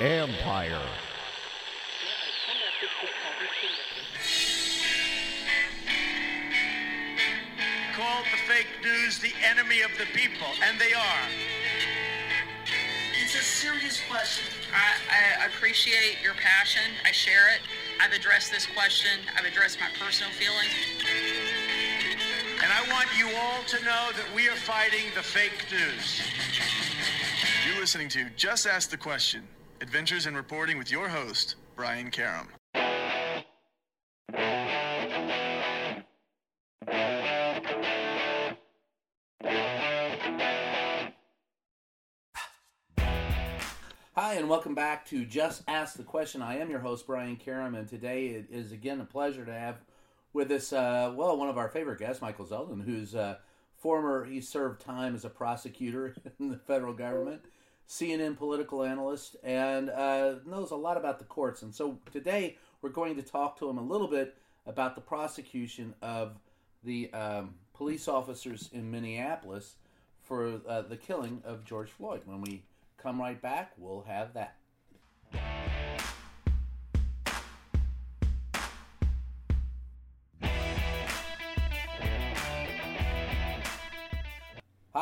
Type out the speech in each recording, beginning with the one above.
Empire. Called the fake news the enemy of the people, and they are. It's a serious question. I, I appreciate your passion. I share it. I've addressed this question. I've addressed my personal feelings. And I want you all to know that we are fighting the fake news. Listening to Just Ask the Question Adventures in Reporting with your host, Brian Karem. Hi, and welcome back to Just Ask the Question. I am your host, Brian Karem, and today it is again a pleasure to have with us, uh, well, one of our favorite guests, Michael Zeldin, who's uh, former, he served time as a prosecutor in the federal government, CNN political analyst, and uh, knows a lot about the courts. And so today we're going to talk to him a little bit about the prosecution of the um, police officers in Minneapolis for uh, the killing of George Floyd. When we come right back, we'll have that.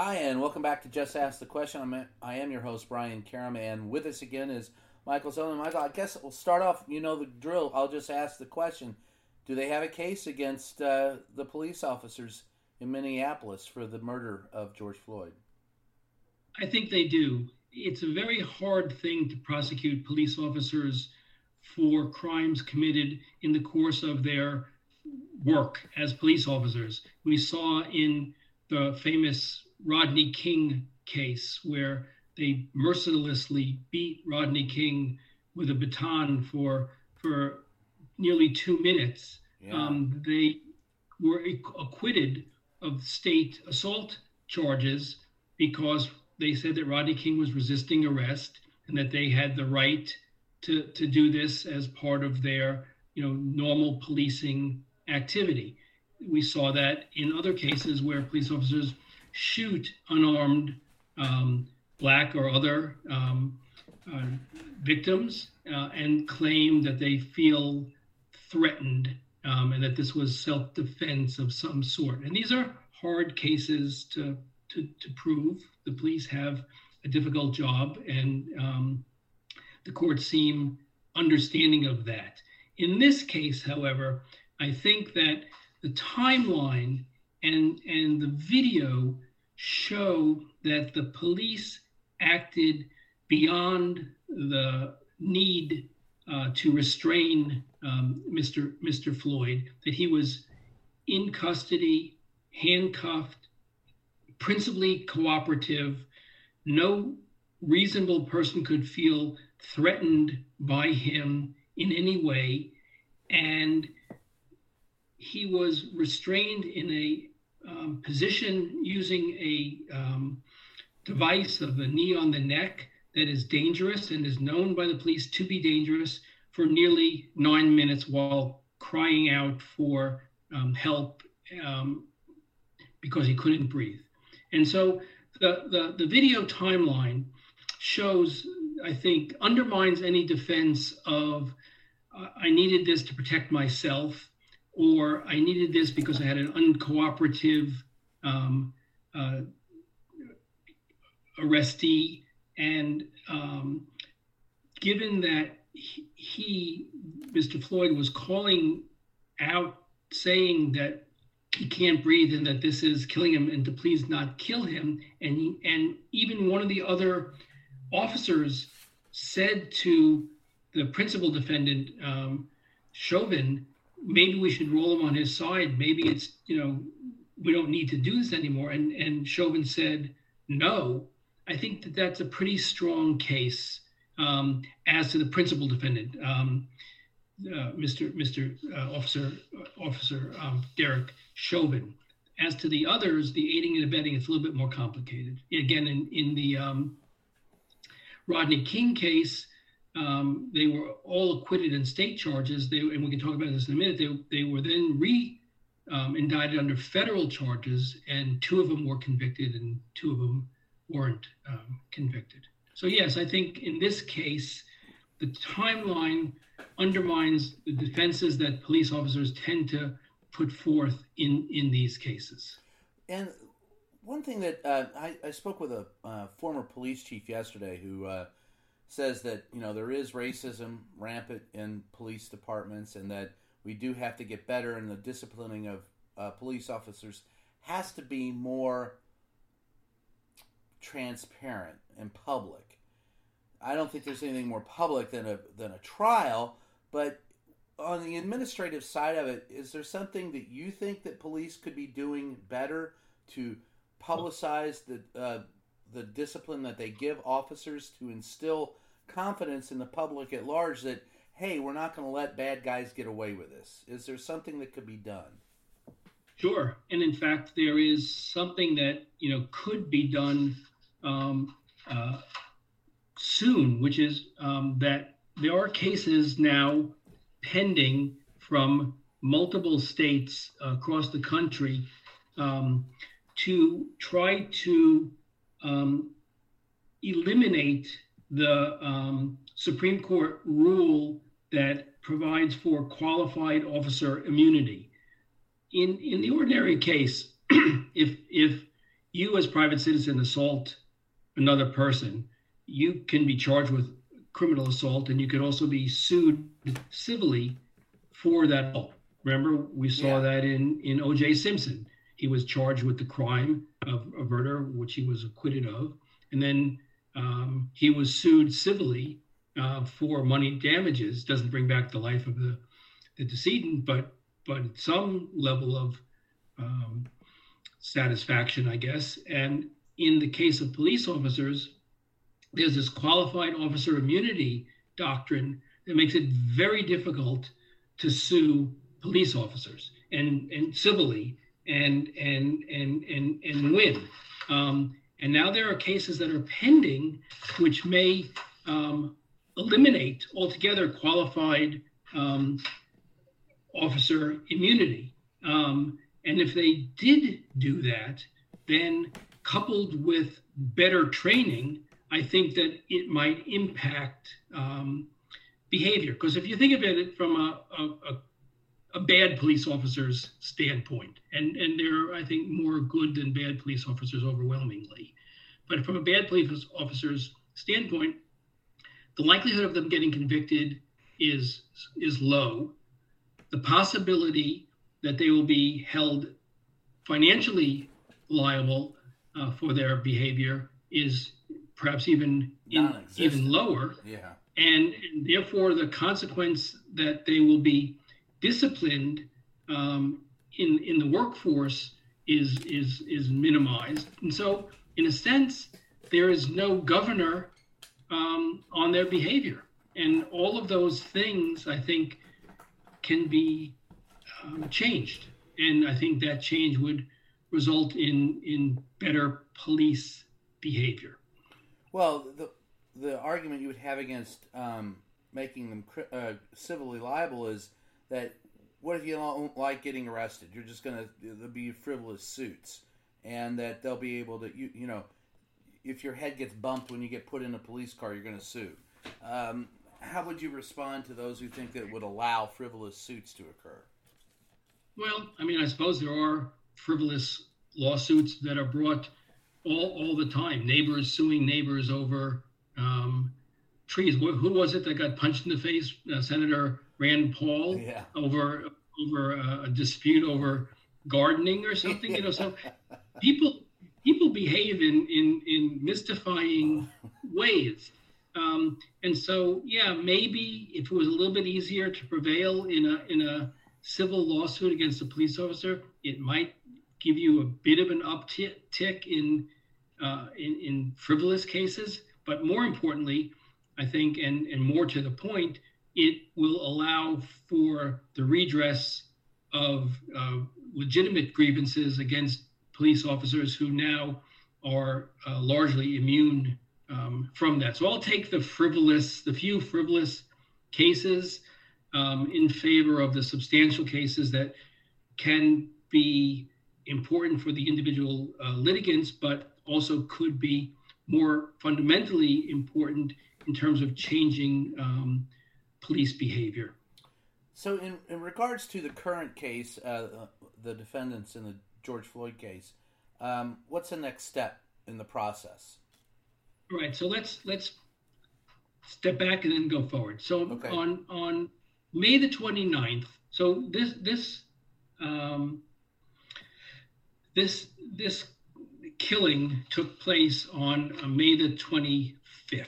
Hi, and welcome back to Just Ask the Question. I'm, I am your host, Brian Karem, and with us again is Michael Zeldin. Michael, I guess we'll start off, you know the drill. I'll just ask the question Do they have a case against uh, the police officers in Minneapolis for the murder of George Floyd? I think they do. It's a very hard thing to prosecute police officers for crimes committed in the course of their work as police officers. We saw in the famous Rodney King case where they mercilessly beat Rodney King with a baton for for nearly two minutes. Yeah. Um, they were acquitted of state assault charges because they said that Rodney King was resisting arrest and that they had the right to, to do this as part of their you know normal policing activity. We saw that in other cases where police officers shoot unarmed um, black or other um, uh, victims uh, and claim that they feel threatened um, and that this was self-defense of some sort. And these are hard cases to to, to prove. The police have a difficult job, and um, the courts seem understanding of that. In this case, however, I think that the timeline and and the video show that the police acted beyond the need uh, to restrain um, Mr. Mr. Floyd. That he was in custody, handcuffed, principally cooperative. No reasonable person could feel threatened by him in any way. And he was restrained in a um, position using a um, device of the knee on the neck that is dangerous and is known by the police to be dangerous for nearly nine minutes while crying out for um, help um, because he couldn't breathe. And so the, the, the video timeline shows, I think, undermines any defense of uh, I needed this to protect myself, or I needed this because I had an uncooperative um, uh, arrestee. And um, given that he, Mr. Floyd, was calling out saying that he can't breathe and that this is killing him and to please not kill him and he, and even one of the other officers said to the principal defendant um, chauvin maybe we should roll him on his side maybe it's you know we don't need to do this anymore and and chauvin said no i think that that's a pretty strong case um, as to the principal defendant um, uh, Mr. Mr. Uh, Officer uh, Officer um, Derek Chauvin. As to the others, the aiding and abetting, it's a little bit more complicated. Again, in in the um, Rodney King case, um, they were all acquitted in state charges. They, and we can talk about this in a minute. They they were then re um, indicted under federal charges, and two of them were convicted, and two of them weren't um, convicted. So, yes, I think in this case, the timeline undermines the defenses that police officers tend to put forth in, in these cases. And one thing that uh, I, I, spoke with a uh, former police chief yesterday who uh, says that you know there is racism rampant in police departments and that we do have to get better and the disciplining of uh, police officers has to be more transparent and public. I don't think there's anything more public than a than a trial, but on the administrative side of it, is there something that you think that police could be doing better to publicize the uh, the discipline that they give officers to instill confidence in the public at large that hey, we're not going to let bad guys get away with this? Is there something that could be done? Sure, and in fact, there is something that you know could be done um, uh, soon, which is um, that there are cases now pending from multiple states across the country um, to try to um, eliminate the um, Supreme Court rule that provides for qualified officer immunity. In in the ordinary case, if if you as private citizen assault another person, you can be charged with criminal assault and you could also be sued civilly for that Remember, we saw yeah. that in in O.J. Simpson. He was charged with the crime of, a murder, which he was acquitted of, and then um, he was sued civilly uh, for money damages. Doesn't bring back the life of the the decedent, but but some level of um, satisfaction, I guess. And in the case of police officers, there's this qualified officer immunity doctrine that makes it very difficult to sue police officers and and civilly and and and and and win. Um, and now there are cases that are pending which may um, eliminate altogether qualified um, officer immunity. Um, and if they did do that, then coupled with better training, I think that it might impact um, behavior. Because if you think of it from a, a, a, bad police officer's standpoint, and, and there are, I think, more good than bad police officers overwhelmingly. But from a bad police officer's standpoint, the likelihood of them getting convicted is is low. The possibility that they will be held financially liable uh, for their behavior is perhaps even in, even lower. Yeah. And, and, therefore, the consequence that they will be disciplined um, in in the workforce is is is minimized. And so, in a sense, there is no governor um, on their behavior, and all of those things, I think, can be um, changed. And I think that change would result in in better police behavior. Well, the the argument you would have against um, making them uh, civilly liable is that what if you don't like getting arrested? You're just gonna there'll be frivolous suits, and that they'll be able to you you know if your head gets bumped when you get put in a police car, you're to sue. Um, how would you respond to those who think that would allow frivolous suits to occur? Well, I mean, I suppose there are frivolous lawsuits that are brought all, all the time. Neighbors suing neighbors over um, trees. Who was it that got punched in the face? Uh, Senator Rand Paul yeah. over over a, a dispute over gardening or something. You know, so people people behave in in in mystifying ways. Um, and so, yeah, maybe if it was a little bit easier to prevail in a in a civil lawsuit against a police officer, it might give you a bit of an uptick in, uh, in, in frivolous cases. But more importantly, I think, and, and more to the point, it will allow for the redress of uh, legitimate grievances against police officers who now are uh, largely immune um, from that. So I'll take the frivolous, the few frivolous cases um, in favor of the substantial cases that can be important for the individual uh, litigants, but also could be more fundamentally important in terms of changing um, police behavior. So, in, in regards to the current case, uh, the defendants in the George Floyd case, um, what's the next step in the process? All right. So let's let's step back and then go forward. So Okay. on on May the 29th, so this this um, this this killing took place on uh, May the 25th.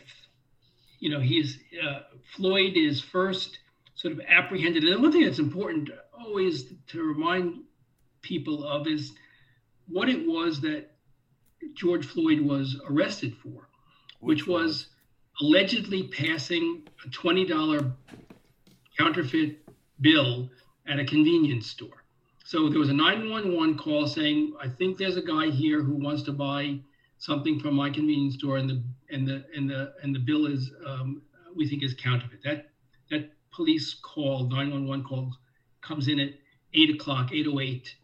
You know, he's uh, Floyd is first sort of apprehended. And one thing that's important always to remind people of is what it was that George Floyd was arrested for, which, was allegedly passing a $20 counterfeit bill at a convenience store. So there was a 911 call saying, I think there's a guy here who wants to buy something from my convenience store and the and the and the and the bill is um, we think is counterfeit. That that police call, 911 call, comes in at 8 o'clock, 808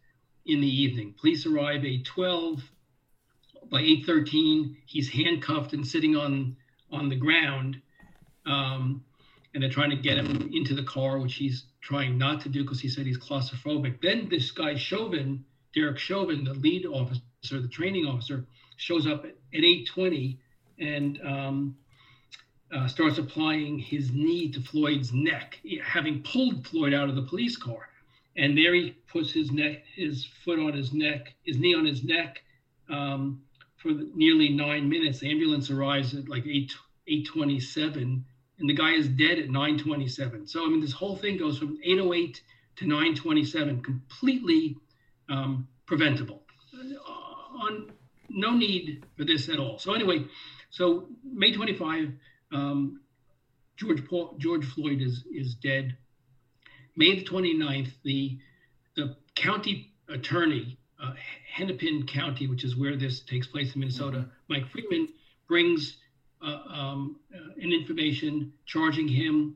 in the evening. Police arrive at 12. By 8:13, he's handcuffed and sitting on on the ground, um, and they're trying to get him into the car, which he's trying not to do because he said he's claustrophobic. Then this guy Chauvin, Derek Chauvin, the lead officer, the training officer, shows up at 8:20 and um, uh, starts applying his knee to Floyd's neck, having pulled Floyd out of the police car. And there he puts his neck, his foot on his neck, his knee on his neck um, for nearly nine minutes. The ambulance arrives at like eight eight twenty seven, and the guy is dead at nine twenty seven. So I mean, this whole thing goes from eight oh eight to nine twenty seven, completely um, preventable. Uh, on no need for this at all. So anyway, so May twenty five. Um, George Paul, George Floyd is is dead. May the 29th, the the county attorney, uh, Hennepin County, which is where this takes place in Minnesota, Mike Freeman brings uh, um, uh, an information charging him,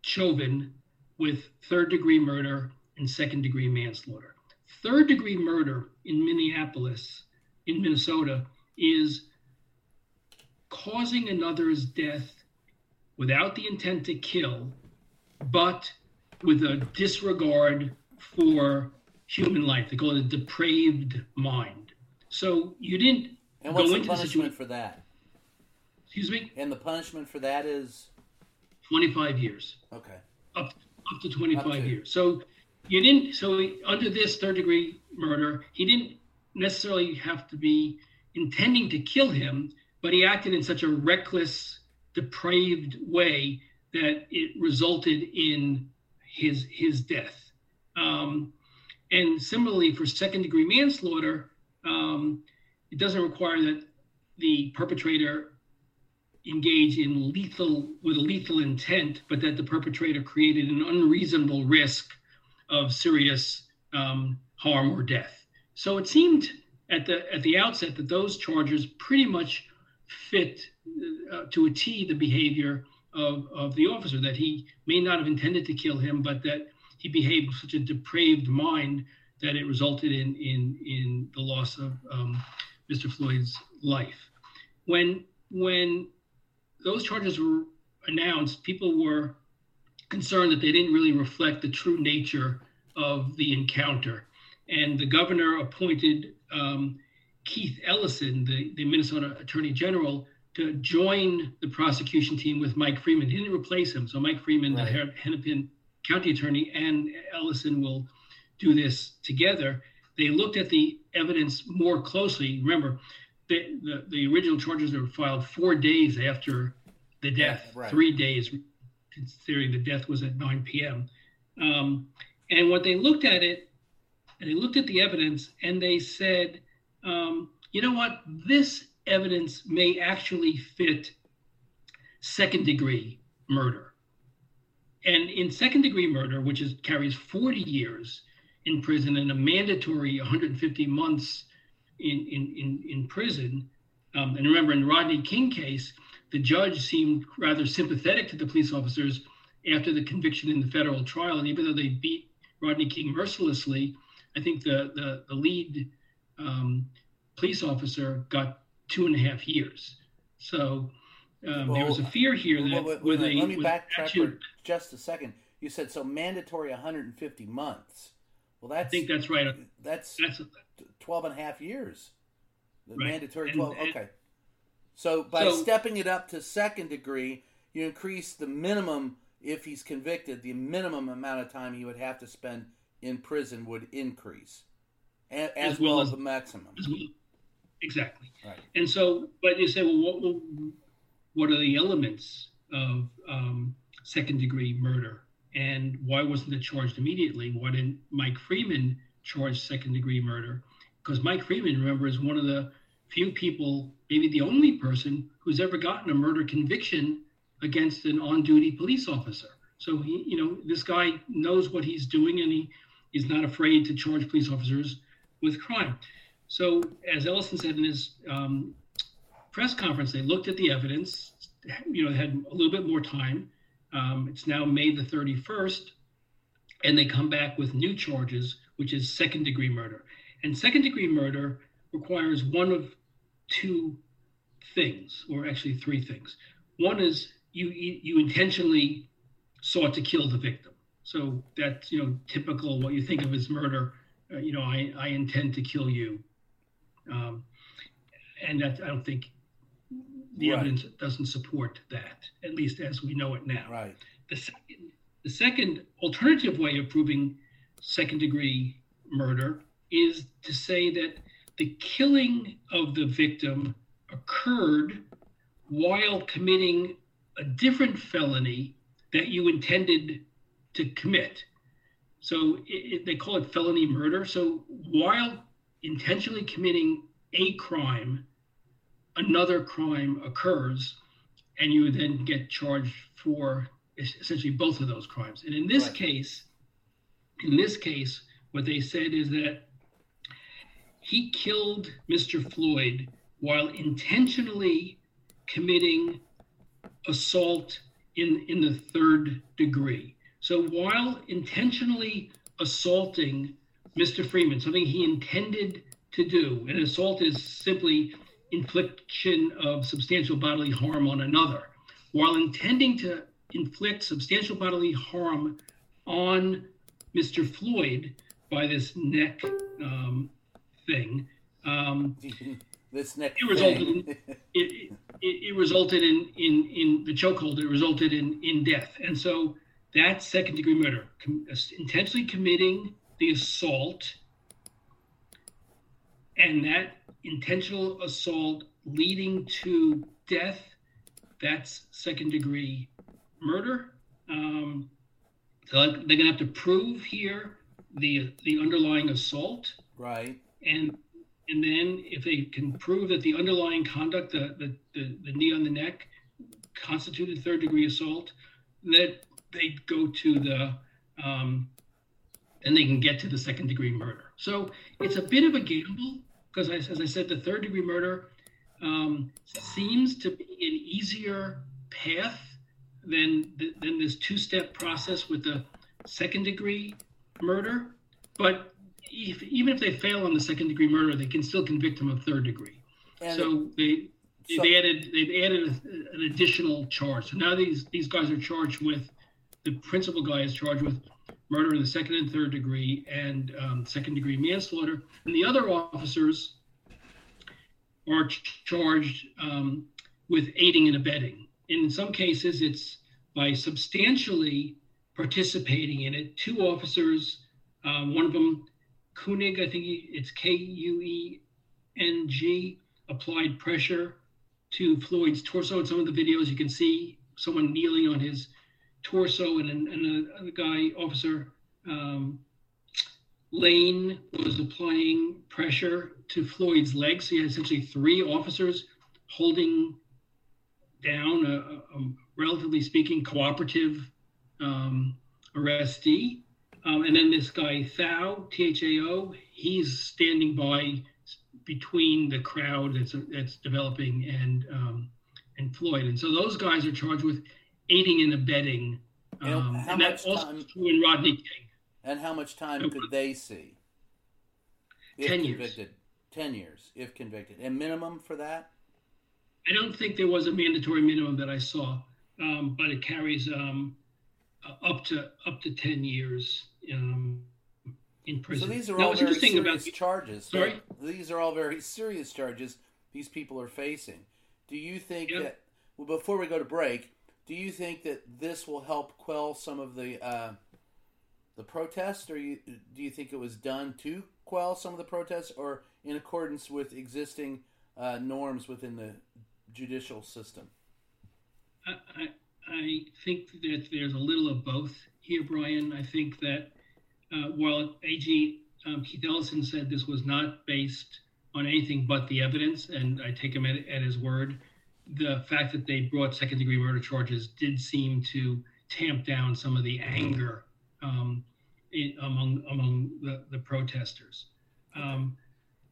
Chauvin, with third degree murder and second degree manslaughter. Third degree murder in Minneapolis, in Minnesota, is causing another's death without the intent to kill, but with a disregard for human life. They call it a depraved mind. So you didn't And what's go the into the punishment situation. for that? Excuse me, And the punishment for that is 25 years. okay. up up to 25 Up to. years. So you didn't so he- under this third degree murder, he didn't necessarily have to be intending to kill him, but he acted in such a reckless, depraved way that it resulted in his his death. Um, and similarly for second degree manslaughter, um, it doesn't require that the perpetrator engage in lethal with a lethal intent, but that the perpetrator created an unreasonable risk of serious um, harm or death. So it seemed at the at the outset that those charges pretty much fit uh, to a T the behavior of, of the officer that he may not have intended to kill him, but that he behaved with such a depraved mind that it resulted in in in the loss of um, Mr. Floyd's life. When when those charges were announced, people were concerned that they didn't really reflect the true nature of the encounter. And the governor appointed um, Keith Ellison, the, the Minnesota Attorney General, to join the prosecution team with Mike Freeman. He didn't replace him. So Mike Freeman, Right. the Hennepin County Attorney, and Ellison will do this together. They looked at the evidence more closely. Remember, the, the, the original charges were filed four days after the death, Right, three days, considering the death was at 9 p.m. Um, and what they looked at it, and they looked at the evidence, and they said, um, you know what, this evidence may actually fit second degree murder. And in second degree murder, which is carries 40 years in prison and a mandatory 150 months in, in, in, in prison, um, and remember in the Rodney King case, the judge seemed rather sympathetic to the police officers after the conviction in the federal trial. And even though they beat Rodney King mercilessly, I think the, the, the lead um, police officer got two and a half years. So um, well, there was a fear here that well, with a let me backtrack for just a second. You said so mandatory 150 months. Well, that's I think that's right. That's that's a, 12 and a half years. The right. mandatory 12. And, okay. So by so, stepping it up to second degree, you increase the minimum if he's convicted, the minimum amount of time he would have to spend in prison would increase, as, as well, well, as the maximum. As well. Exactly. Right. And so, but you say, well, what, what are the elements of um, second degree murder? And why wasn't it charged immediately? Why didn't Mike Freeman charge second degree murder? Because Mike Freeman, remember, is one of the few people, maybe the only person, who's ever gotten a murder conviction against an on-duty police officer. So he, you know, this guy knows what he's doing, and he is not afraid to charge police officers with crime. So, as Ellison said in his um, press conference, they looked at the evidence. You know, had a little bit more time. Um, it's now May the 31st, and they come back with new charges, which is second degree murder. And second degree murder requires one of two things, or actually three things. One is you you intentionally sought to kill the victim. So that's you know typical what you think of as murder. Uh, you know, I, I intend to kill you, um, and that I don't think the right. evidence doesn't support that, at least as we know it now. Right. The second, the second alternative way of proving second degree murder is to say that the killing of the victim occurred while committing a different felony that you intended to commit. So it, it, they call it felony murder. So while intentionally committing a crime, another crime occurs, and you then get charged for essentially both of those crimes. And in this right. case, in this case, what they said is that he killed Mr. Floyd while intentionally committing assault in, in the third degree. So while intentionally assaulting Mr. Freeman, something he intended to do, an assault is simply infliction of substantial bodily harm on another, while intending to inflict substantial bodily harm on Mr. Floyd by this neck um, thing. Um, this neck it resulted in, it, it, it, resulted in in in the chokehold. It resulted in in death, and so that's second degree murder, com- intentionally committing the assault, and that intentional assault leading to death. That's second degree murder. Um, so they're going to have to prove here the the underlying assault, right? And and then if they can prove that the underlying conduct, the, the, the, the knee on the neck, constituted third degree assault, that they go to the, um, and they can get to the second degree murder. So it's a bit of a gamble because, as I said, the third degree murder um, seems to be an easier path than, than this two step process with the second degree murder. But if, even if they fail on the second degree murder, they can still convict them of third degree. And so they they've added they've added a, an additional charge. So now these these guys are charged with the principal guy is charged with murder in the second and third degree and um, second degree manslaughter, and the other officers are charged um, with aiding and abetting. And In some cases, it's by substantially participating in it. Two officers, um, one of them Kueng, I think it's K U E N G, applied pressure to Floyd's torso. In some of the videos, you can see someone kneeling on his torso, and, and a, a guy, Officer um, Lane, was applying pressure to Floyd's legs. So you had essentially three officers holding down a, a relatively speaking cooperative um, arrestee. Um, and then this guy Thao, T H A O, he's standing by between the crowd that's that's developing and um, and Floyd, and so those guys are charged with aiding and abetting. Um, and, and that's also time, true in Rodney King. And how much time could they see? Ten years. 10 years if convicted. And minimum for that? I don't think there was a mandatory minimum that I saw, um, but it carries um, uh, up to up to 10 years um, in prison. So these are now, all very serious about charges. Sorry? These are all very serious charges these people are facing. Do you think Yeah. that, well, before we go to break, do you think that this will help quell some of the uh, the protests, or you, do you think it was done to quell some of the protests, or in accordance with existing uh, norms within the judicial system? I, I, think that there's a little of both here, Brian. I think that uh, while AG um, Keith Ellison said this was not based on anything but the evidence, and I take him at, at his word, the fact that they brought second degree murder charges did seem to tamp down some of the anger um, in, among among the, the protesters. Um,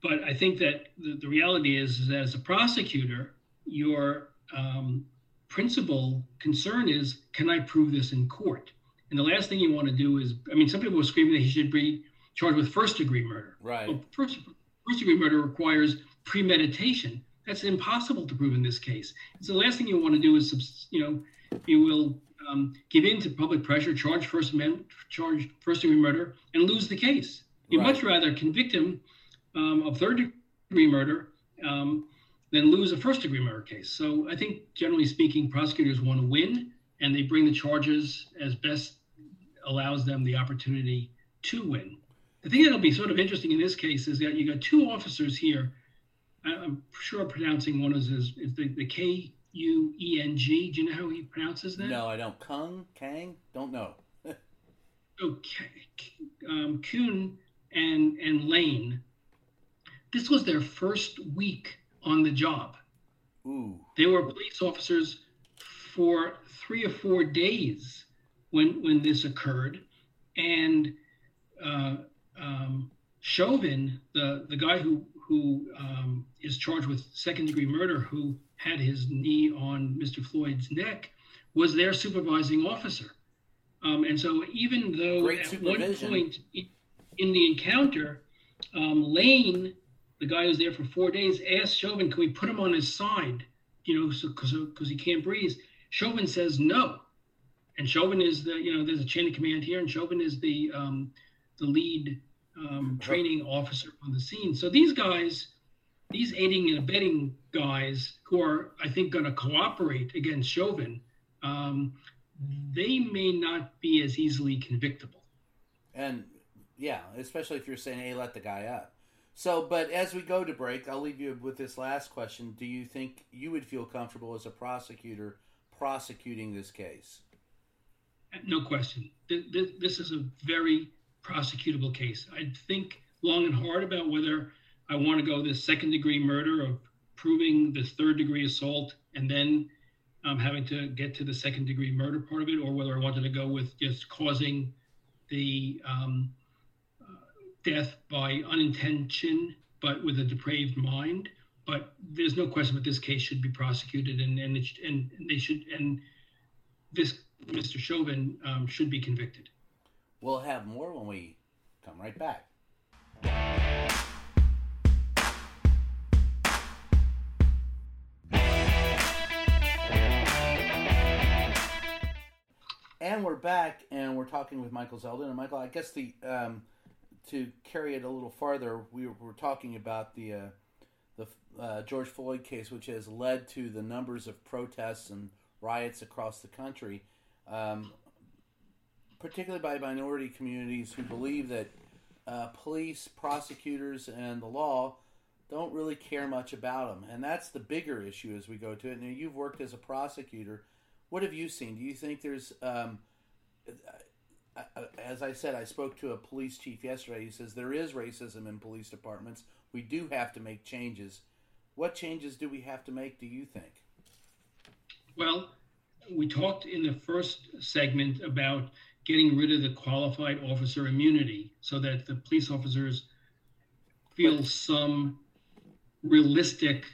but I think that the, the reality is, is that as a prosecutor, your um, principal concern is can I prove this in court? And the last thing you want to do is, I mean, some people were screaming that he should be charged with first degree murder. Right. Well, first, first degree murder requires premeditation. That's impossible to prove in this case. So the last thing you want to do is, you know, you will um, give in to public pressure, charge first amendment, charge first degree murder, and lose the case. You'd Right. much rather convict him um, of third degree murder um, than lose a first degree murder case. So I think, generally speaking, prosecutors want to win, and they bring the charges as best allows them the opportunity to win. The thing that'll be sort of interesting in this case is that you got two officers here. I- I'm sure pronouncing one is, is, is the, the K U E N G. Do you know how he pronounces that? No, I don't. Kung, Kang, don't know. Okay. Um, Kuhn and, and Lane, this was their first week on the job. Ooh, They were police officers for three or four days when when this occurred, and uh, um, Chauvin, the the guy who who um, is charged with second degree murder, who had his knee on Mr. Floyd's neck, was their supervising officer. Um, and so, even though Great at one point in the encounter, um, Lane, the guy who's there for four days, asked Chauvin, "Can we put him on his side?" You know, because because he can't breathe. Chauvin says no, and Chauvin is the you know there's a chain of command here, and Chauvin is the um, the lead um, training officer on the scene. So these guys, these aiding and abetting guys who are I think going to cooperate against Chauvin, um, they may not be as easily convictable. And yeah, especially if you're saying, "Hey, let the guy up." So, but as we go to break, I'll leave you with this last question: Do you think you would feel comfortable as a prosecutor prosecuting this case? No question. Th- th- This is a very prosecutable case. I'd think long and hard about whether I want to go this second degree murder of proving the third degree assault and then um, having to get to the second degree murder part of it, or whether I wanted to go with just causing the um, uh, death by unintention, but with a depraved mind. But there's no question that this case should be prosecuted, and and it, and they should and this Mr. Chauvin um, should be convicted. We'll have more when we come right back. And we're back, and we're talking with Michael Zeldin. And Michael, I guess the um, to carry it a little farther, we were, talking about the uh, the uh, George Floyd case, which has led to the numbers of protests and riots across the country, um, particularly by minority communities who believe that uh, police, prosecutors, and the law don't really care much about them, and that's the bigger issue as we go to it. Now, you've worked as a prosecutor. What have you seen? Do you think there's um, as I said, I spoke to a police chief yesterday. He says there is racism in police departments. We do have to make changes. What changes do we have to make, do you think? Well, we talked in the first segment about getting rid of the qualified officer immunity so that the police officers feel some realistic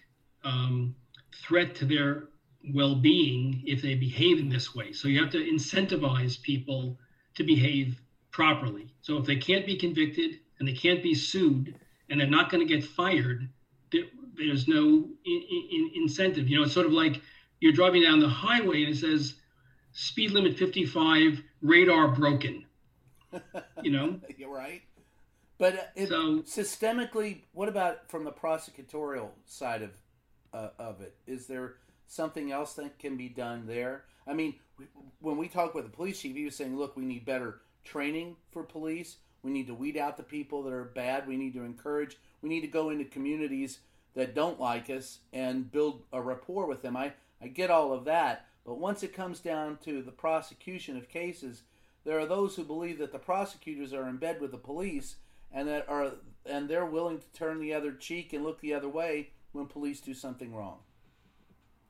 um, threat to their well being if they behave in this way. So you have to incentivize people to behave properly. So if they can't be convicted and they can't be sued and they're not going to get fired, there, there's no in, in, incentive. You know, it's sort of like you're driving down the highway and it says speed limit 55, radar broken. You know, you're right. But uh, if, So- systemically, what about from the prosecutorial side of uh, of it? Is there something else that can be done there? I mean, when we talked with the police chief, he was saying, "Look, we need better training for police. We need to weed out the people that are bad. We need to encourage. We need to go into communities that don't like us and build a rapport with them." I I get all of that, but once it comes down to the prosecution of cases, there are those who believe that the prosecutors are in bed with the police and that are and they're willing to turn the other cheek and look the other way when police do something wrong.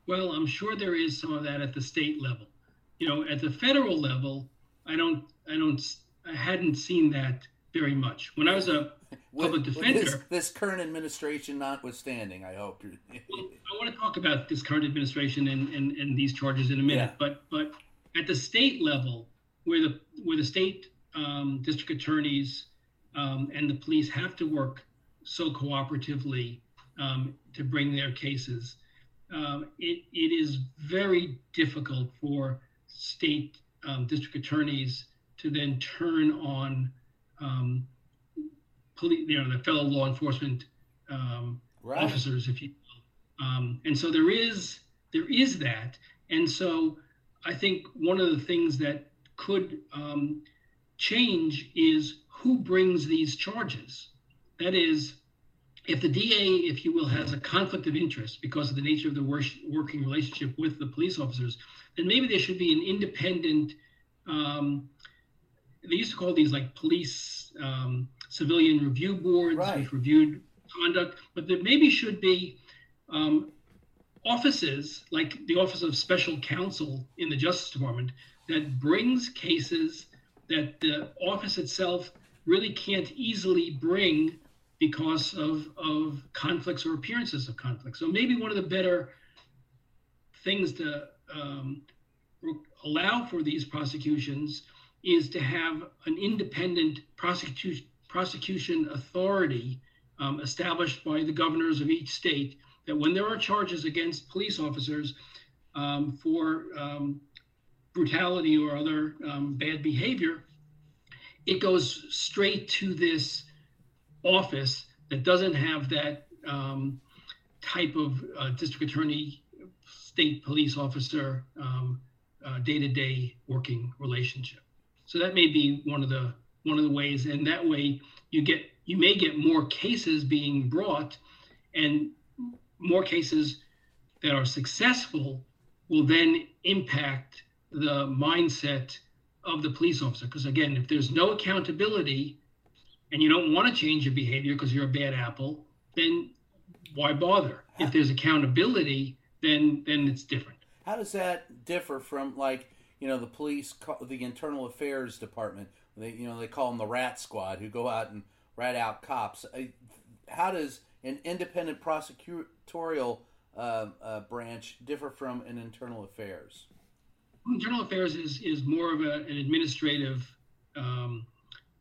Well, I'm sure there is some of that at the state level. You know, at the federal level, I don't, I don't, I hadn't seen that very much. When I was a With- with defender, this, this current administration notwithstanding, I hope. well, I want to talk about this current administration and, and, and these charges in a minute. Yeah. But but at the state level, where the where the state um, district attorneys um, and the police have to work so cooperatively um, to bring their cases, um, it, it is very difficult for state um, district attorneys to then turn on um, police, you know, the fellow law enforcement um, right. officers, if you will. Um, and so there is there is that, and so I think one of the things that could um, change is who brings these charges. That is, if the DA, if you will, has a conflict of interest because of the nature of the wor- working relationship with the police officers, then maybe there should be an independent. Um, they used to call these like police um, civilian review boards, Right. which reviewed conduct, but there maybe should be um, offices like the Office of Special Counsel in the Justice Department that brings cases that the office itself really can't easily bring because of, of conflicts or appearances of conflicts. So maybe one of the better things to um, allow for these prosecutions is to have an independent prosecution prosecution authority um, established by the governors of each state that when there are charges against police officers um, for um, brutality or other um, bad behavior, it goes straight to this office that doesn't have that um, type of uh, district attorney, state police officer, um, uh, day-to-day working relationship. So that may be one of the one of the ways, and that way you get you may get more cases being brought, and more cases that are successful will then impact the mindset of the police officer. Because again, if there's no accountability and you don't want to change your behavior because you're a bad apple, then why bother? If there's accountability, then then it's different. How does that differ from like you know the police, the internal affairs department? They you know they call them the rat squad who go out and rat out cops. How does an independent prosecutorial uh, uh, branch differ from an internal affairs? Internal affairs is is more of a, an administrative um,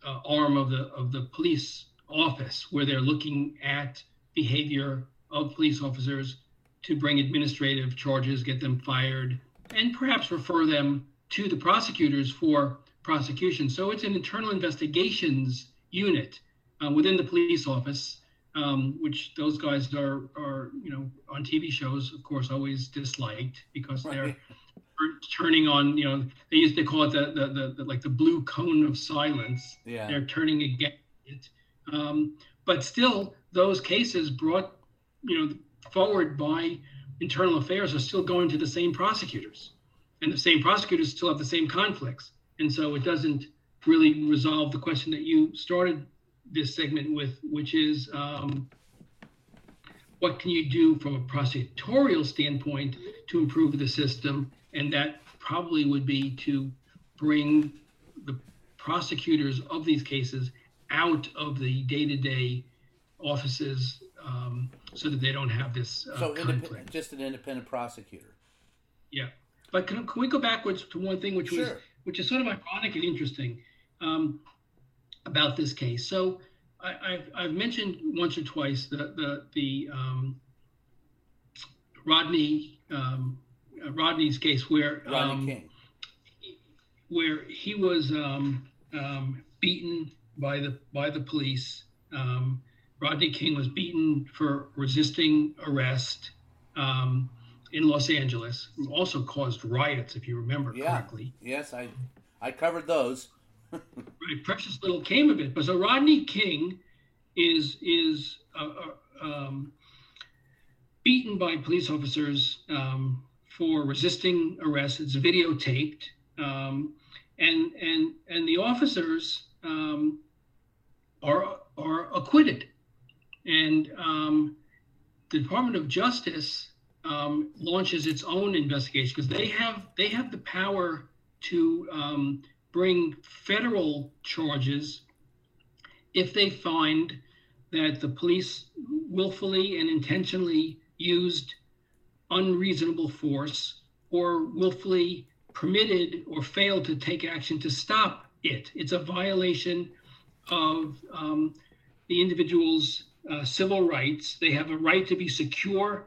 uh, arm of the of the police office where they're looking at behavior of police officers to bring administrative charges, get them fired, and perhaps refer them to the prosecutors for prosecution. So it's an internal investigations unit uh, within the police office, um, which those guys are are you know on TV shows, of course, always disliked because they're turning on you know they used to call it the, the, the, the like the blue cone of silence Yeah. they're turning against it um, but still those cases brought you know forward by internal affairs are still going to the same prosecutors and the same prosecutors still have the same conflicts and so it doesn't really resolve the question that you started this segment with which is um, what can you do from a prosecutorial standpoint to improve the system? And that probably would be to bring the prosecutors of these cases out of the day-to-day offices um, so that they don't have this uh, So conflict. just an independent prosecutor. Yeah, but can, can we go backwards to one thing which was which is sort of ironic and interesting um, about this case? So I, have I've mentioned once or twice the the the um, Rodney um, uh, Rodney's case where Rodney um, King. where he was um, um, beaten by the by the police. Um, Rodney King was beaten for resisting arrest um, in Los Angeles. Also caused riots, if you remember Yeah. correctly. Yes, I I covered those. Right, precious little came of it. But so Rodney King is is uh, uh, um, beaten by police officers um, for resisting arrest. It's videotaped, um, and and and the officers um, are are acquitted, and um, the Department of Justice um, launches its own investigation because they have they have the power to um, bring federal charges if they find that the police willfully and intentionally used unreasonable force or willfully permitted or failed to take action to stop it. It's a violation of um, the individual's uh, civil rights. They have a right to be secure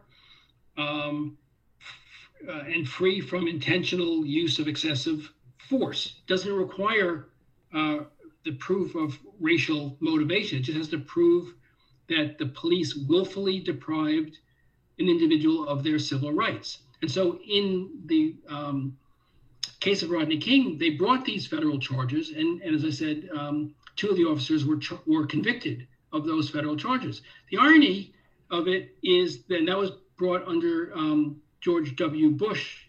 um, f- uh, and free from intentional use of excessive force. Doesn't require uh, the proof of racial motivation. It just has to prove that the police willfully deprived an individual of their civil rights. And so, in the um, case of Rodney King, they brought these federal charges, and, and as I said, um, two of the officers were were convicted of those federal charges. The irony of it is that that was brought under um, George W. Bush,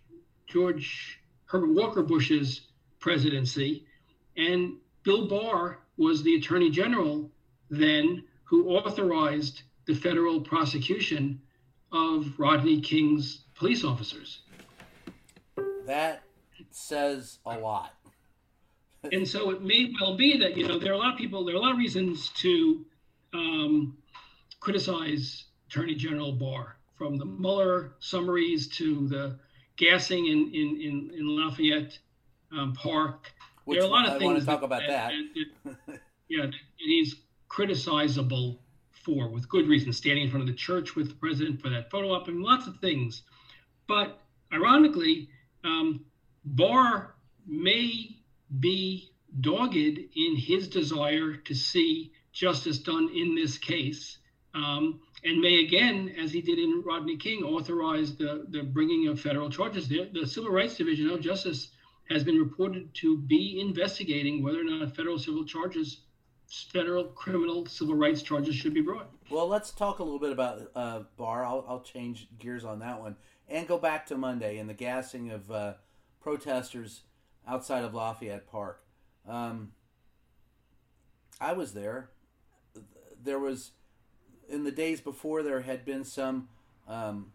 George Herbert Walker Bush's presidency, and Bill Barr was the Attorney General then, who authorized the federal prosecution of Rodney King's police officers. That says a lot. and so it may well be that you know there are a lot of people there are a lot of reasons to um, criticize attorney general barr from the mueller summaries to the gassing in in in, in lafayette um, park Which there are a lot of I things want to talk about that. that- yeah that he's criticizable for with good reason standing in front of the church with the president for that photo op and lots of things but ironically um, barr may be dogged in his desire to see justice done in this case, um, and may again, as he did in Rodney King, authorize the, the bringing of federal charges. The, the Civil Rights Division of Justice has been reported to be investigating whether or not federal civil charges, federal criminal civil rights charges should be brought. Well, let's talk a little bit about uh, Barr. I'll, I'll change gears on that one and go back to Monday and the gassing of uh, protesters outside of Lafayette Park. Um, I was there. There was, in the days before, there had been some um,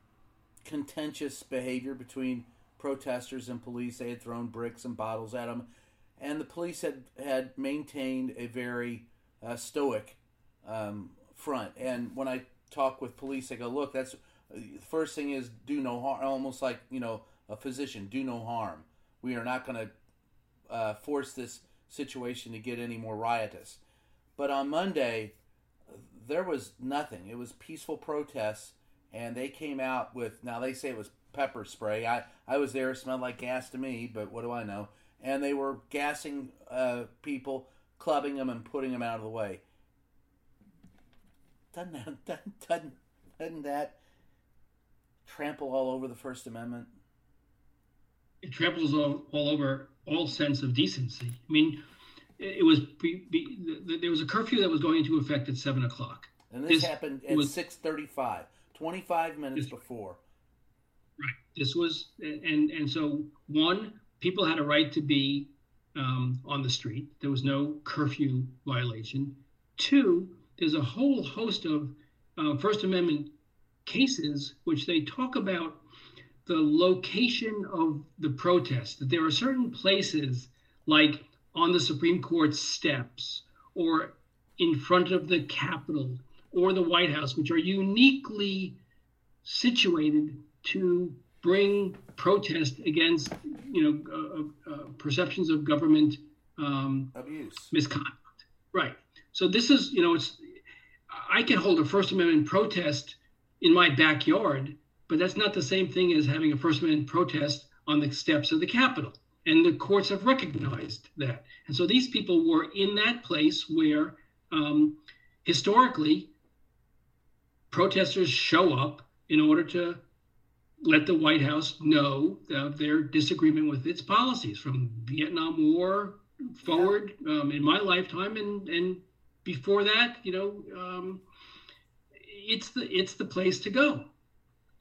contentious behavior between protesters and police. They had thrown bricks and bottles at them, and the police had had maintained a very uh, stoic um, front. And when I talk with police, I go, "Look, that's the first thing is do no harm." Almost like you know a physician, do no harm. We are not going to uh, force this situation to get any more riotous. But on Monday, there was nothing. It was peaceful protests, and they came out with now they say it was pepper spray. I I was there; it smelled like gas to me, but what do I know? And they were gassing uh, people, clubbing them, and putting them out of the way. Doesn't that, doesn't, doesn't that trample all over the First Amendment? It tramples all, all over all sense of decency. I mean, it, was be, be, th- there was a curfew that was going into effect at seven o'clock. And this, This happened at was- 6:35, 25 minutes This- before. Right. This was, and and so one, people had a right to be um, on the street. There was no curfew violation. Two, there's a whole host of uh, First Amendment cases which they talk about the location of the protest. That there are certain places, like on the Supreme Court steps or in front of the Capitol or the White House, which are uniquely situated to bring protest against, you know, uh, uh, perceptions of government um, Abuse. misconduct. Right. So this is, you know, it's I can hold a First Amendment protest in my backyard, but that's not the same thing as having a First Amendment protest on the steps of the Capitol. And the courts have recognized that. And so these people were in that place where um, historically protesters show up in order to let the White House know of their disagreement with its policies from Vietnam War forward um, in my lifetime and, and before that, you know, um, it's the it's the place to go.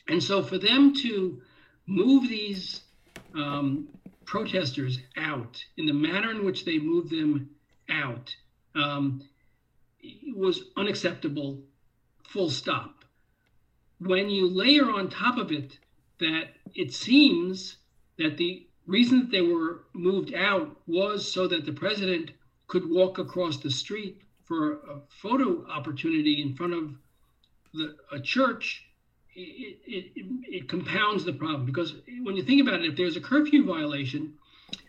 And so for them to move these um, protesters out in the manner in which they moved them out um, was unacceptable, full stop. When you layer on top of it that it seems that the reason that they were moved out was so that the president could walk across the street for a photo opportunity in front of the, a church, it, it, it, compounds the problem because when you think about it, if there's a curfew violation,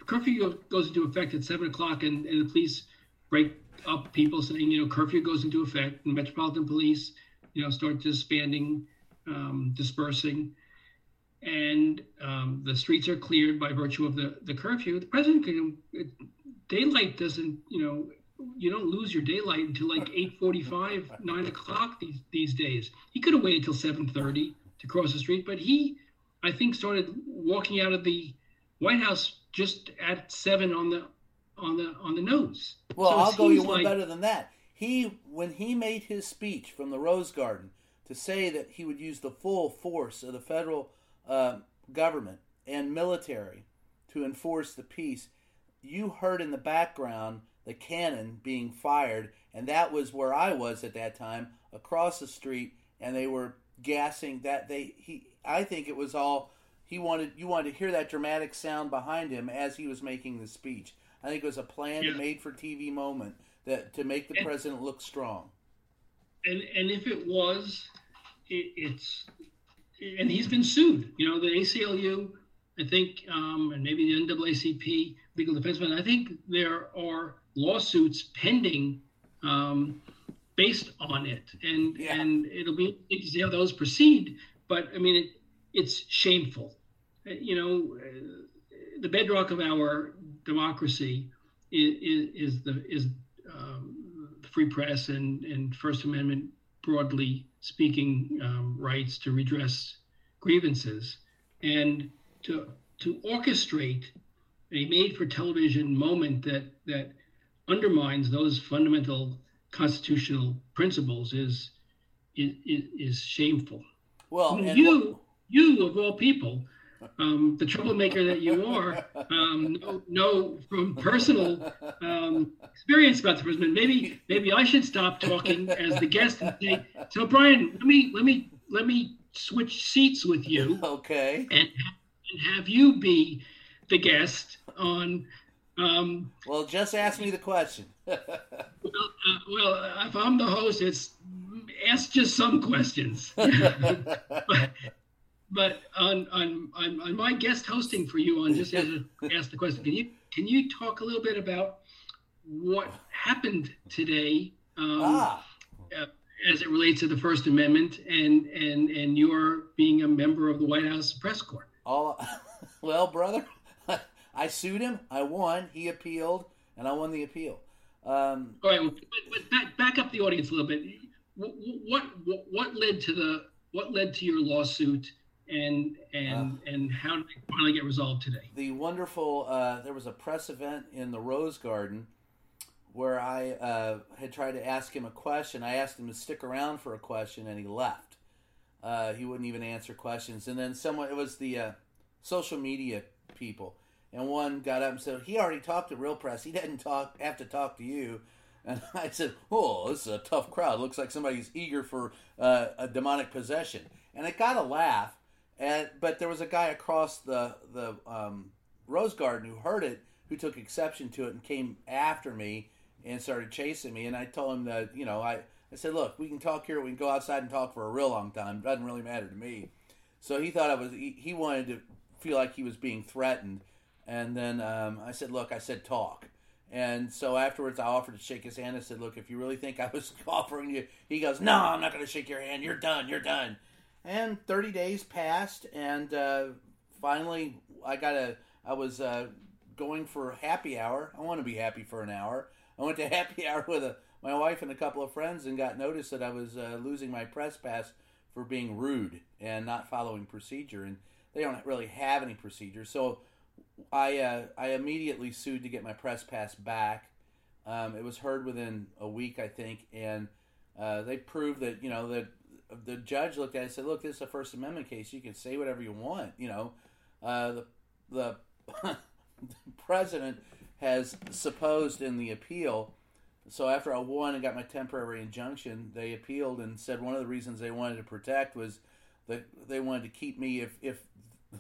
curfew goes into effect at seven o'clock and, and the police break up people saying, you know, curfew goes into effect and Metropolitan Police, you know, start disbanding, um, dispersing, and um, the streets are cleared by virtue of the, the curfew, the president can, daylight doesn't, you know, you don't lose your daylight until like 8.45 9 o'clock these, these days. He could have waited till 7.30 to cross the street but he i think started walking out of the white house just at 7 on the on the on the nose. Well so i'll go you one like, better than that. He when he made his speech from the rose garden to say that he would use the full force of the federal uh, government and military to enforce the peace you heard in the background the cannon being fired, and that was where I was at that time, across the street, and they were gassing that they he I think it was all he wanted you wanted to hear that dramatic sound behind him as he was making the speech. I think it was a planned, yeah. made for TV moment that to make the and, president look strong. And and if it was, it, it's and he's been sued. You know, the ACLU, I think, um, and maybe the NAACP, Legal Defense Fund. I think there are lawsuits pending um, based on it, and yeah. and it'll be interesting to see how those proceed. But I mean, it, it's shameful. Uh, you know, uh, the bedrock of our democracy is, is, is the is um, free press and and First Amendment broadly speaking um, rights to redress grievances and to to orchestrate a made for television moment that that undermines those fundamental constitutional principles is is, is shameful. Well, you what... you of all people, um, the troublemaker that you are, um, know, know, from personal um, experience about the president. Maybe maybe I should stop talking as the guest and say, "So Brian, let me let me let me switch seats with you." Okay. And, and have you be the guest on um, well, just ask me the question. well, uh, well, if I'm the host, it's ask just some questions. but, but on, on, on on my guest hosting for you on just ask the question, can you can you talk a little bit about what happened today um, ah. uh, as it relates to the First Amendment and and and your being a member of the White House press corps? All well, brother. I sued him. I won. He appealed, and I won the appeal. Um, All right, but, but back, back up the audience a little bit. What, what what led to the what led to your lawsuit, and and uh, and how did it finally get resolved today? The wonderful uh, there was a press event in the Rose Garden where I uh, had tried to ask him a question. I asked him to stick around for a question, and he left. Uh, he wouldn't even answer questions. And then someone it was the uh, social media people and one got up and said he already talked to real press. He didn't talk have to talk to you. And I said, "Oh, this is a tough crowd. Looks like somebody's eager for uh, a demonic possession." And it got a laugh. And but there was a guy across the the um, rose garden who heard it, who took exception to it and came after me and started chasing me. And I told him that you know I I said, "Look, we can talk here. We can go outside and talk for a real long time. It doesn't really matter to me." So he thought I was he, he wanted to feel like he was being threatened and then um, I said, "Look," I said, "Talk." And so afterwards, I offered to shake his hand. I said, "Look, if you really think I was offering you," he goes, "No, I'm not going to shake your hand. You're done. You're done." And 30 days passed, and uh, finally, I got a. I was uh, going for happy hour. I want to be happy for an hour. I went to happy hour with a, my wife and a couple of friends, and got notice that I was uh, losing my press pass for being rude and not following procedure. And they don't really have any procedure, so I uh, I immediately sued to get my press pass back. Um, it was heard within a week, I think, and uh, they proved that you know that the judge looked at it and said, "Look, this is a First Amendment case. You can say whatever you want. You know, uh, the the president has supposed in the appeal." So after I won and got my temporary injunction, they appealed and said one of the reasons they wanted to protect was that they wanted to keep me if if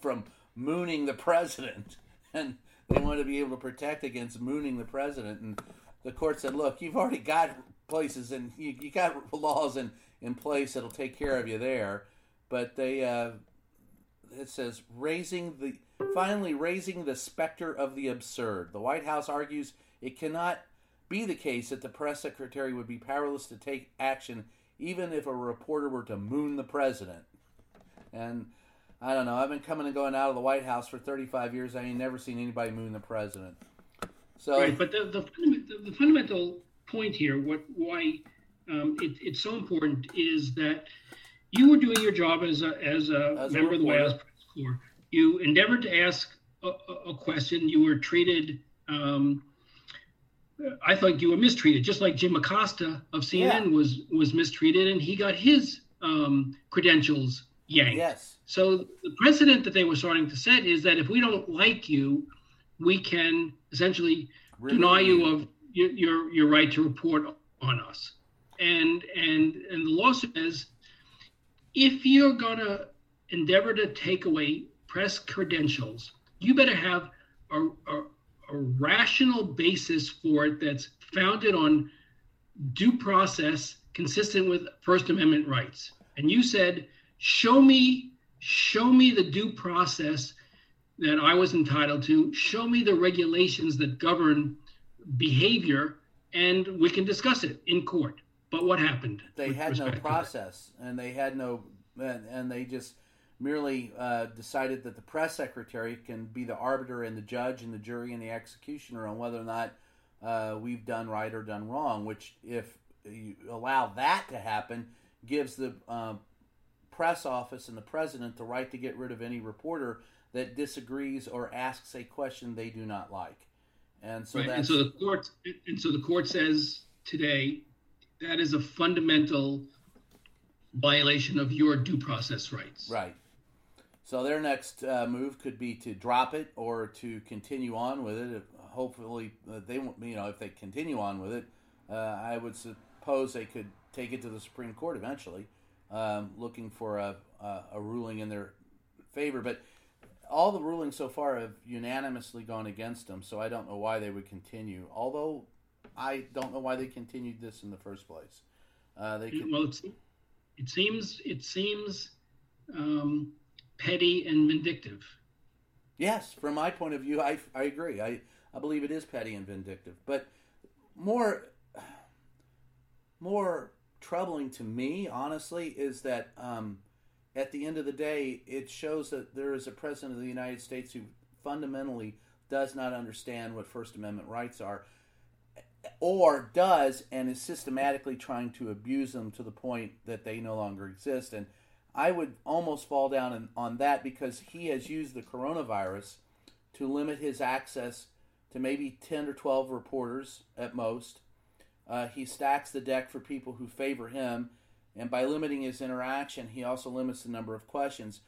from mooning the president, and they wanted to be able to protect against mooning the president. And the court said, "Look, you've already got places and you, you got laws in in place that'll take care of you there." But they uh, it says raising the finally raising the specter of the absurd. The White House argues it cannot be the case that the press secretary would be powerless to take action even if a reporter were to moon the president. And I don't know. I've been coming and going out of the White House for 35 years. I ain't never seen anybody moon the president. So, right, but the, the, the fundamental point here, what why um, it, it's so important, is that you were doing your job as a as a as member a of the White House press corps. You endeavored to ask a, a question. You were treated. Um, I thought you were mistreated, just like Jim Acosta of CNN yeah. was was mistreated, and he got his um, credentials yanked. Yes. So the precedent that they were starting to set is that if we don't like you, we can essentially really? deny you of your, your, your right to report on us. And and and the law says if you're gonna endeavor to take away press credentials, you better have a, a, a rational basis for it that's founded on due process consistent with First Amendment rights. And you said show me show me the due process that I was entitled to, show me the regulations that govern behavior, and we can discuss it in court. But what happened? They had no process, and they had no, and, and they just merely uh, decided that the press secretary can be the arbiter and the judge and the jury and the executioner on whether or not uh, we've done right or done wrong. Which, if you allow that to happen, gives the uh, press office and the president the right to get rid of any reporter that disagrees or asks a question they do not like. And so, right. and so the court, and so the court says today that is a fundamental violation of your due process rights. Right. So their next uh, move could be to drop it or to continue on with it. Hopefully, uh, they won't. You know, if they continue on with it, uh, I would suppose they could take it to the Supreme Court eventually um, looking for a, a, a, ruling in their favor. But all the rulings so far have unanimously gone against them, so I don't know why they would continue. Although I don't know why they continued this in the first place. Uh, they could... well, it seems it seems um, petty and vindictive. Yes, from my point of view, I, I agree. I, I believe it is petty and vindictive, but more more troubling to me, honestly, is that um, at the end of the day, it shows that there is a president of the United States who fundamentally does not understand what First Amendment rights are, or does and is systematically trying to abuse them to the point that they no longer exist. And I would almost fall down on that because he has used the coronavirus to limit his access to maybe 10 or 12 reporters at most uh, he stacks the deck for people who favor him, and by limiting his interaction, he also limits the number of questions.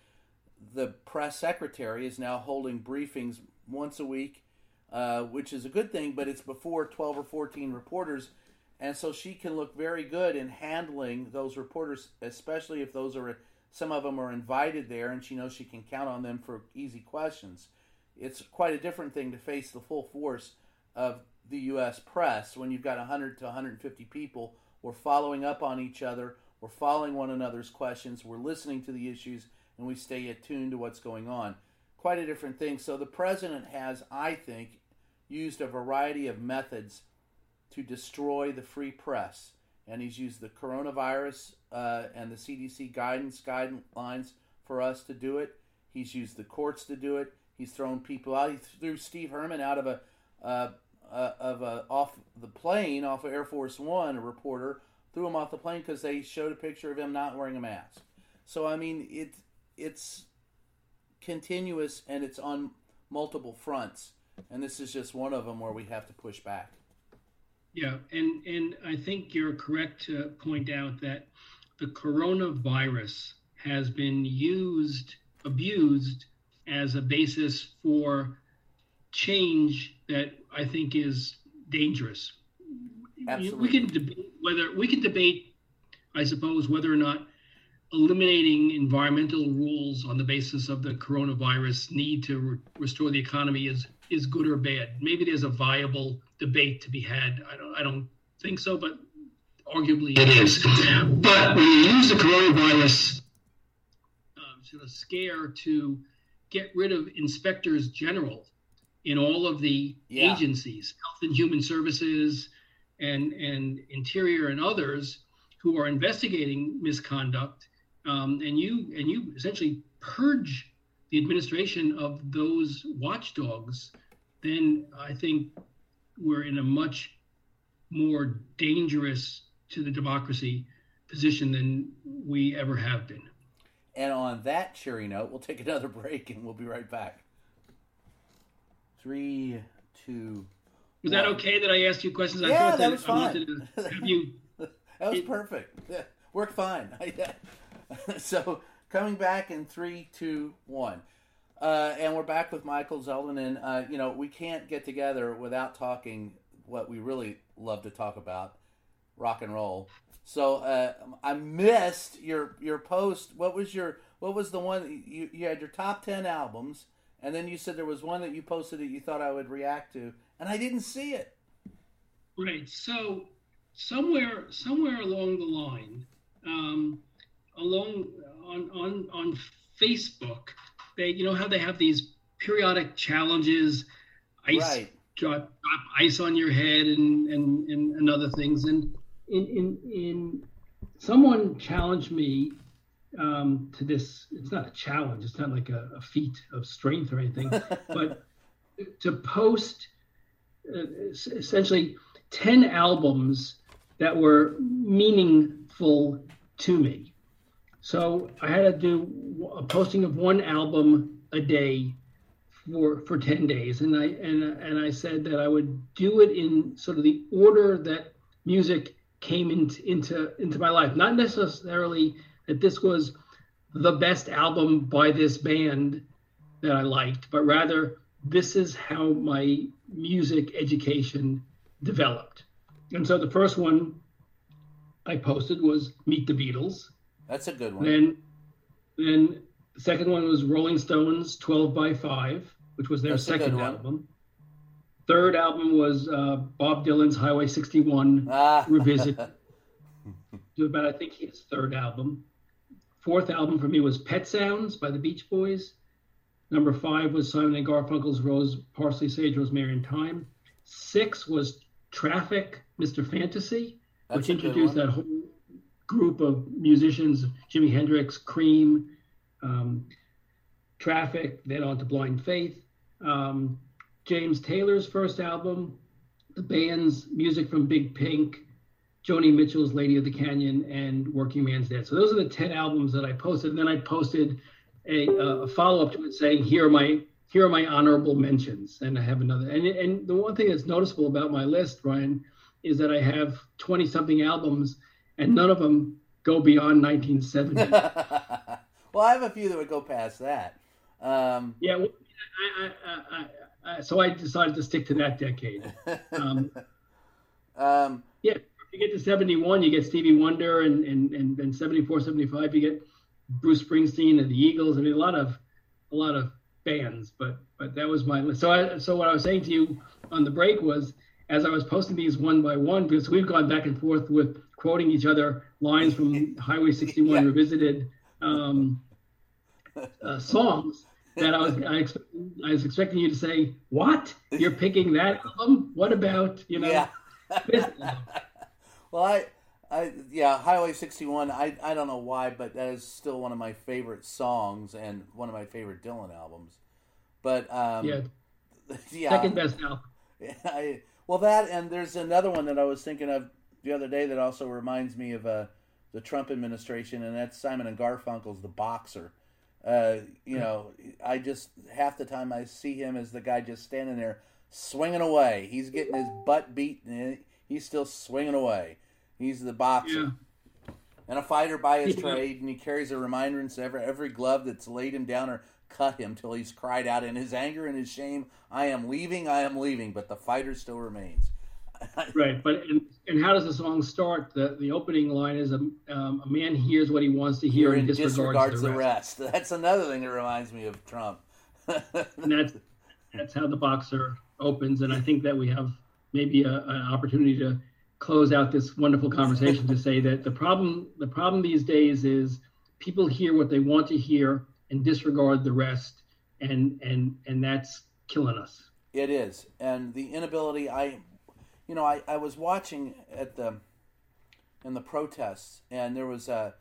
The press secretary is now holding briefings once a week, uh, which is a good thing, but it's before 12 or 14 reporters, and so she can look very good in handling those reporters, especially if those are some of them are invited there, and she knows she can count on them for easy questions. It's quite a different thing to face the full force of the U.S. press when you've got 100 to 150 people. We're following up on each other. We're following one another's questions. We're listening to the issues, and we stay attuned to what's going on. Quite a different thing. So the president has, I think, used a variety of methods to destroy the free press. And he's used the coronavirus uh, and the CDC guidance guidelines for us to do it. He's used the courts to do it. He's thrown people out. He threw Steve Herman out of a uh, uh, of a, off the plane off of Air Force One. A reporter threw him off the plane because they showed a picture of him not wearing a mask. So I mean, it it's continuous and it's on multiple fronts, and this is just one of them where we have to push back. Yeah, and and I think you're correct to point out that the coronavirus has been used, abused as a basis for change that I think is dangerous. Absolutely. We can debate whether we can debate, I suppose, whether or not eliminating environmental rules on the basis of the coronavirus need to re- restore the economy is is good or bad. Maybe there's a viable debate to be had. I don't I don't think so, but arguably it is. But when you use the coronavirus um, sort of scare to get rid of inspectors general in all of the Yeah. agencies, Health and Human Services, and and Interior and others who are investigating misconduct, um, and you and you essentially purge the administration of those watchdogs, then I think we're in a much more dangerous to the democracy position than we ever have been. And on that cheery note, we'll take another break and we'll be right back. Three, two. Was that okay that I asked you questions? I Yeah, thought that was fine. have you. That was It- perfect. Yeah, worked fine. so coming back in three, two, one. Uh, and we're back with Michael Zeldin, and uh, you know we can't get together without talking what we really love to talk about, rock and roll. So uh, I missed your your post. What was your what was the one you you had your top ten albums, and then you said there was one that you posted that you thought I would react to, and I didn't see it. Right. So somewhere somewhere along the line, um, along on on on Facebook, they you know how they have these periodic challenges, ice Right. drop, drop ice on your head and and and, and other things. And in in in someone challenged me um, to this. It's not a challenge. It's not like a, a feat of strength or anything, but to post uh, essentially 10 albums that were meaningful to me. So I had to do a posting of one album a day for for 10 days and I and and I said that I would do it in sort of the order that music came into into into my life. Not necessarily that this was the best album by this band that I liked, but rather this is how my music education developed. And so the first one I posted was Meet the Beatles. That's a good one. Then then the second one was Rolling Stones 12 by 5, which was their That's second album. Third album was uh, Bob Dylan's Highway 61 Ah. revisit to about I think his third album. Fourth album for me was Pet Sounds by the Beach Boys. Number five was Simon and Garfunkel's Rose, Parsley, Sage, Rosemary, and Thyme. Six was Traffic, Mr. Fantasy, That's which introduced that whole group of musicians: Jimi Hendrix, Cream, um, Traffic, then on to Blind Faith. Um, James Taylor's first album, the band's music from Big Pink, Joni Mitchell's Lady of the Canyon, and Workingman's Dead. So those are the 10 albums that I posted. And then I posted a, a follow up to it saying, here are my here are my honorable mentions. And I have another. And, and the one thing that's noticeable about my list, Brian, is that I have 20 something albums and none of them go beyond 1970. well, I have a few that would go past that. Um, yeah. Well, I, I, I, so I decided to stick to that decade. Um, um, Yeah, you get to 71, you get Stevie Wonder, and and and, and 74, 75, you get Bruce Springsteen and the Eagles. I mean, a lot of a lot of bands, but but that was my list. So I so what I was saying to you on the break was as I was posting these one by one because we've gone back and forth with quoting each other lines from Highway 61 Yeah. revisited um, uh, songs. that I was I, expect, I was expecting you to say, "What? You're picking that album? What about you know?" Yeah. well, I, I yeah, Highway 61. I I don't know why, but that is still one of my favorite songs and one of my favorite Dylan albums. But um, yeah, yeah, second best now. I, well, that and there's another one that I was thinking of the other day that also reminds me of uh, the Trump administration, and that's Simon and Garfunkel's "The Boxer." Uh, you know, I just half the time I see him as the guy just standing there swinging away. He's getting his butt beat, and he's still swinging away. He's the boxer. Yeah. And a fighter by his Yeah. trade, and he carries a reminder in every, every glove that's laid him down or cut him till he's cried out in his anger and his shame, I am leaving, I am leaving, but the fighter still remains. Right, but and, and how does the song start? The the opening line is a um, a man hears what he wants to hear and in disregards, disregards the rest. That's another thing that reminds me of Trump. And that's that's how the boxer opens. And I think that we have maybe a, an opportunity to close out this wonderful conversation to say that the problem the problem these days is people hear what they want to hear and disregard the rest, and and and that's killing us. It is, and the inability. I, you know, I, I was watching at the in the protests, and there was a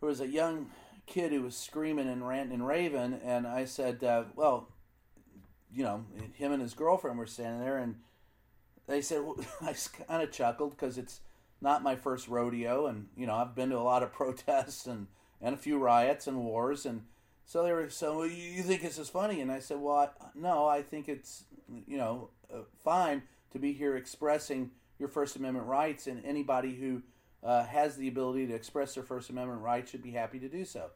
there was a young kid who was screaming and ranting and raving, and I said, uh, well, you know, him and his girlfriend were standing there, and they said, well, I kind of chuckled because it's not my first rodeo, and you know, I've been to a lot of protests and and a few riots and wars, and so they were so you think this is funny, and I said, well, I, no, I think it's you know uh, fine to be here expressing your First Amendment rights, and anybody who uh, has the ability to express their First Amendment rights should be happy to do so.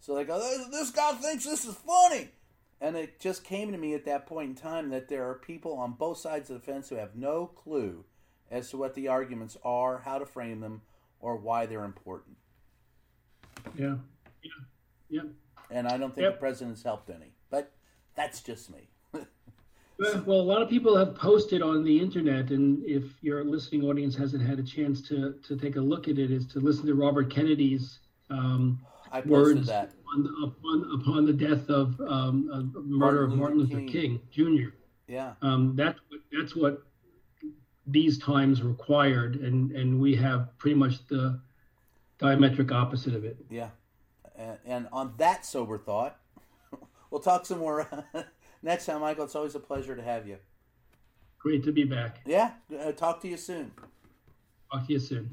So they go, this guy thinks this is funny. And it just came to me at that point in time that there are people on both sides of the fence who have no clue as to what the arguments are, how to frame them, or why they're important. Yeah, yeah, yeah. And I don't think Yep. the president's helped any. But that's just me. Well, well, a lot of people have posted on the internet, and if your listening audience hasn't had a chance to to take a look at it, is to listen to Robert Kennedy's um, I posted words that. On, upon upon the death of um, of the murder of Martin Luther King, Jr. Yeah. Um, that's what that's what these times required, and and we have pretty much the diametric opposite of it. Yeah. And, and on that sober thought, we'll talk some more next time, Michael. It's always a pleasure to have you. Great to be back. Yeah. Uh, talk to you soon. Talk to you soon.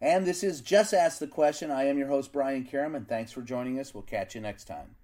And this is Just Ask the Question. I am your host, Brian Karem, and thanks for joining us. We'll catch you next time.